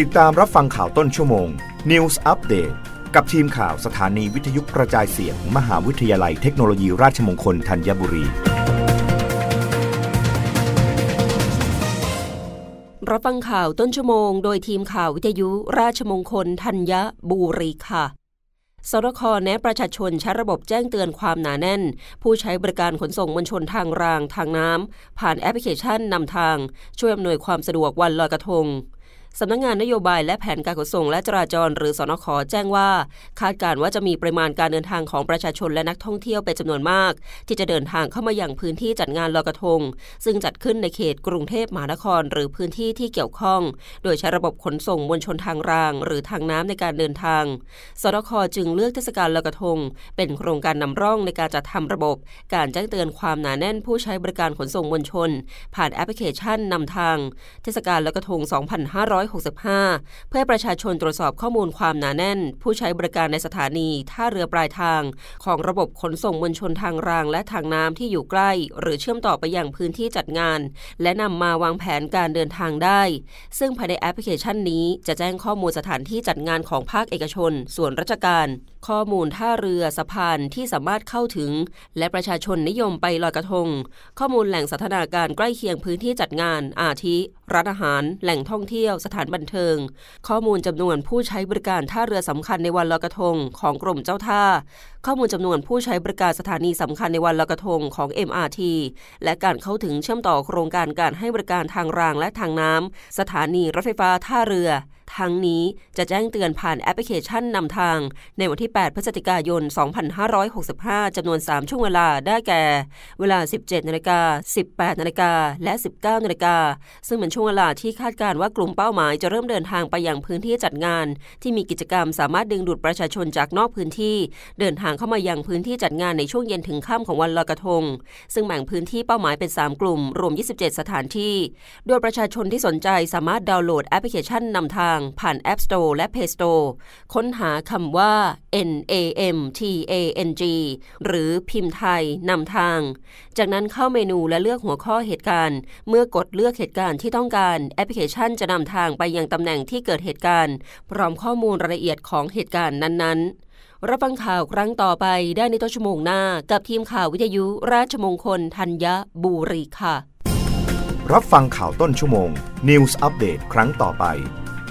ติดตามรับฟังข่าวต้นชั่วโมง News Update กับทีมข่าวสถานีวิทยุกระจายเสียงมหาวิทยาลัยเทคโนโลยีราชมงคลธัญบุรี รับฟังข่าวต้นชั่วโมง โดยทีมข่าววิทยุราชมงคลธัญบุรีค่ะสรคแนะประชาชนใช้ระบบแจ้งเตือนความหนาแน่น ผู้ใช้บริการขนส่งมวลชนทางรางทางน้ำ ผ่านแอปพลิเคชันนำทาง ช่วยอำนวยความสะดวกวันลอยกระทง สำนักงงานนโยบายและแผนการขนส่งและจราจร หรือสนขแจ้งว่า คาดการว่าจะมีปริมาณการเดินทางของประชาชนและนักท่องเที่ยวเป็นจำนวนมาก ที่จะเดินทางเข้ามาอย่างพื้นที่จัดงานลอยกระทง ซึ่งจัดขึ้นในเขตกรุงเทพมหานคร หรือพื้นที่ที่เกี่ยวข้อง โดยใช้ระบบขนส่งมวลชนทางราง หรือทางน้ำในการเดินทาง สนขจึงเลือกเทศกาลลอยกระทง เป็นโครงการนำร่องในการจัดทำระบบ การแจ้งเตือนความหนาแน่นผู้ใช้บริการขนส่งมวลชน ผ่านแอปพลิเคชันนำทาง เทศกาลลอยกระทง 2 5 2565 เพื่อประชาชนตรวจสอบข้อมูลความหนาแน่น ผู้ใช้บริการในสถานีท่าเรือปลายทาง ของระบบขนส่งมวลชนทางรางและทางน้ำที่อยู่ใกล้ หรือเชื่อมต่อไปอยังพื้นที่จัดงาน และนำมาวางแผนการเดินทางได้ ซึ่งภายในแอปพลิเคชันนี้จะแจ้งข้อมูลสถานที่จัดงานของภาคเอกชน ส่วนราชการ ข้อมูลท่าเรือสะพานที่สามารถเข้าถึง และประชาชนนิยมไปลอยกระทง ข้อมูลแหล่งสัฒนาการใกล้เคียงพื้นที่จัดงาน อาทิ ร้านอาหาร แหล่งท่องเที่ยวสถานบันเทิง ข้อมูลจำนวนผู้ใช้บริการท่าเรือสำคัญในวันลอยกระทงของกรมเจ้าท่า ข้อมูลจำนวนผู้ใช้บริการสถานีสำคัญในวันลอยกระทงของ MRT และการเข้าถึงเชื่อมต่อโครงการการให้บริการทางรางและทางน้ำสถานีรถไฟฟ้าท่าเรือ ทั้งนี้จะแจ้งเตือนผ่านแอปพลิเคชันนำทาง ในวันที่ 8 พฤศจิกายน 2565 จำนวน 3 ช่วงเวลาได้แก่ เวลา 17นาฬิกา18นาฬิกาและ 19นาฬิกาซึ่งเป็นช่วงเวลาที่คาดการว่ากลุ่มเป้าหมายจะเริ่มเดินทางไปยังพื้นที่จัดงาน ที่มีกิจกรรมสามารถดึงดูดประชาชนจากนอกพื้นที่ เดินทางเข้ามายังพื้นที่จัดงานในช่วงเย็นถึงค่ำของวันลอยกระทง ซึ่งแบ่งพื้นที่เป้าหมายเป็น 3 กลุ่ม รวม 27 สถานที่ โดยประชาชนที่สนใจสามารถดาวน์โหลดแอปพลิเคชันนำทางผ่าน App Store และ Play Store ค้นหาคำว่า N A M T A N G หรือพิมพ์ไทยนำทาง จากนั้นเข้าเมนูและเลือกหัวข้อเหตุการณ์ เมื่อกดเลือกเหตุการณ์ที่ต้องการ แอปพลิเคชันจะนำทางไปยังตำแหน่งที่เกิดเหตุการณ์ พร้อมข้อมูลรายละเอียดของเหตุการณ์นั้นๆรับฟังข่าวครั้งต่อไปได้ในต้นชั่วโมงหน้า กับทีมข่าววิทยุราชมงคลธัญบุรีค่ะ รับฟังข่าวต้นชั่วโมง News อัปเดตครั้งต่อไป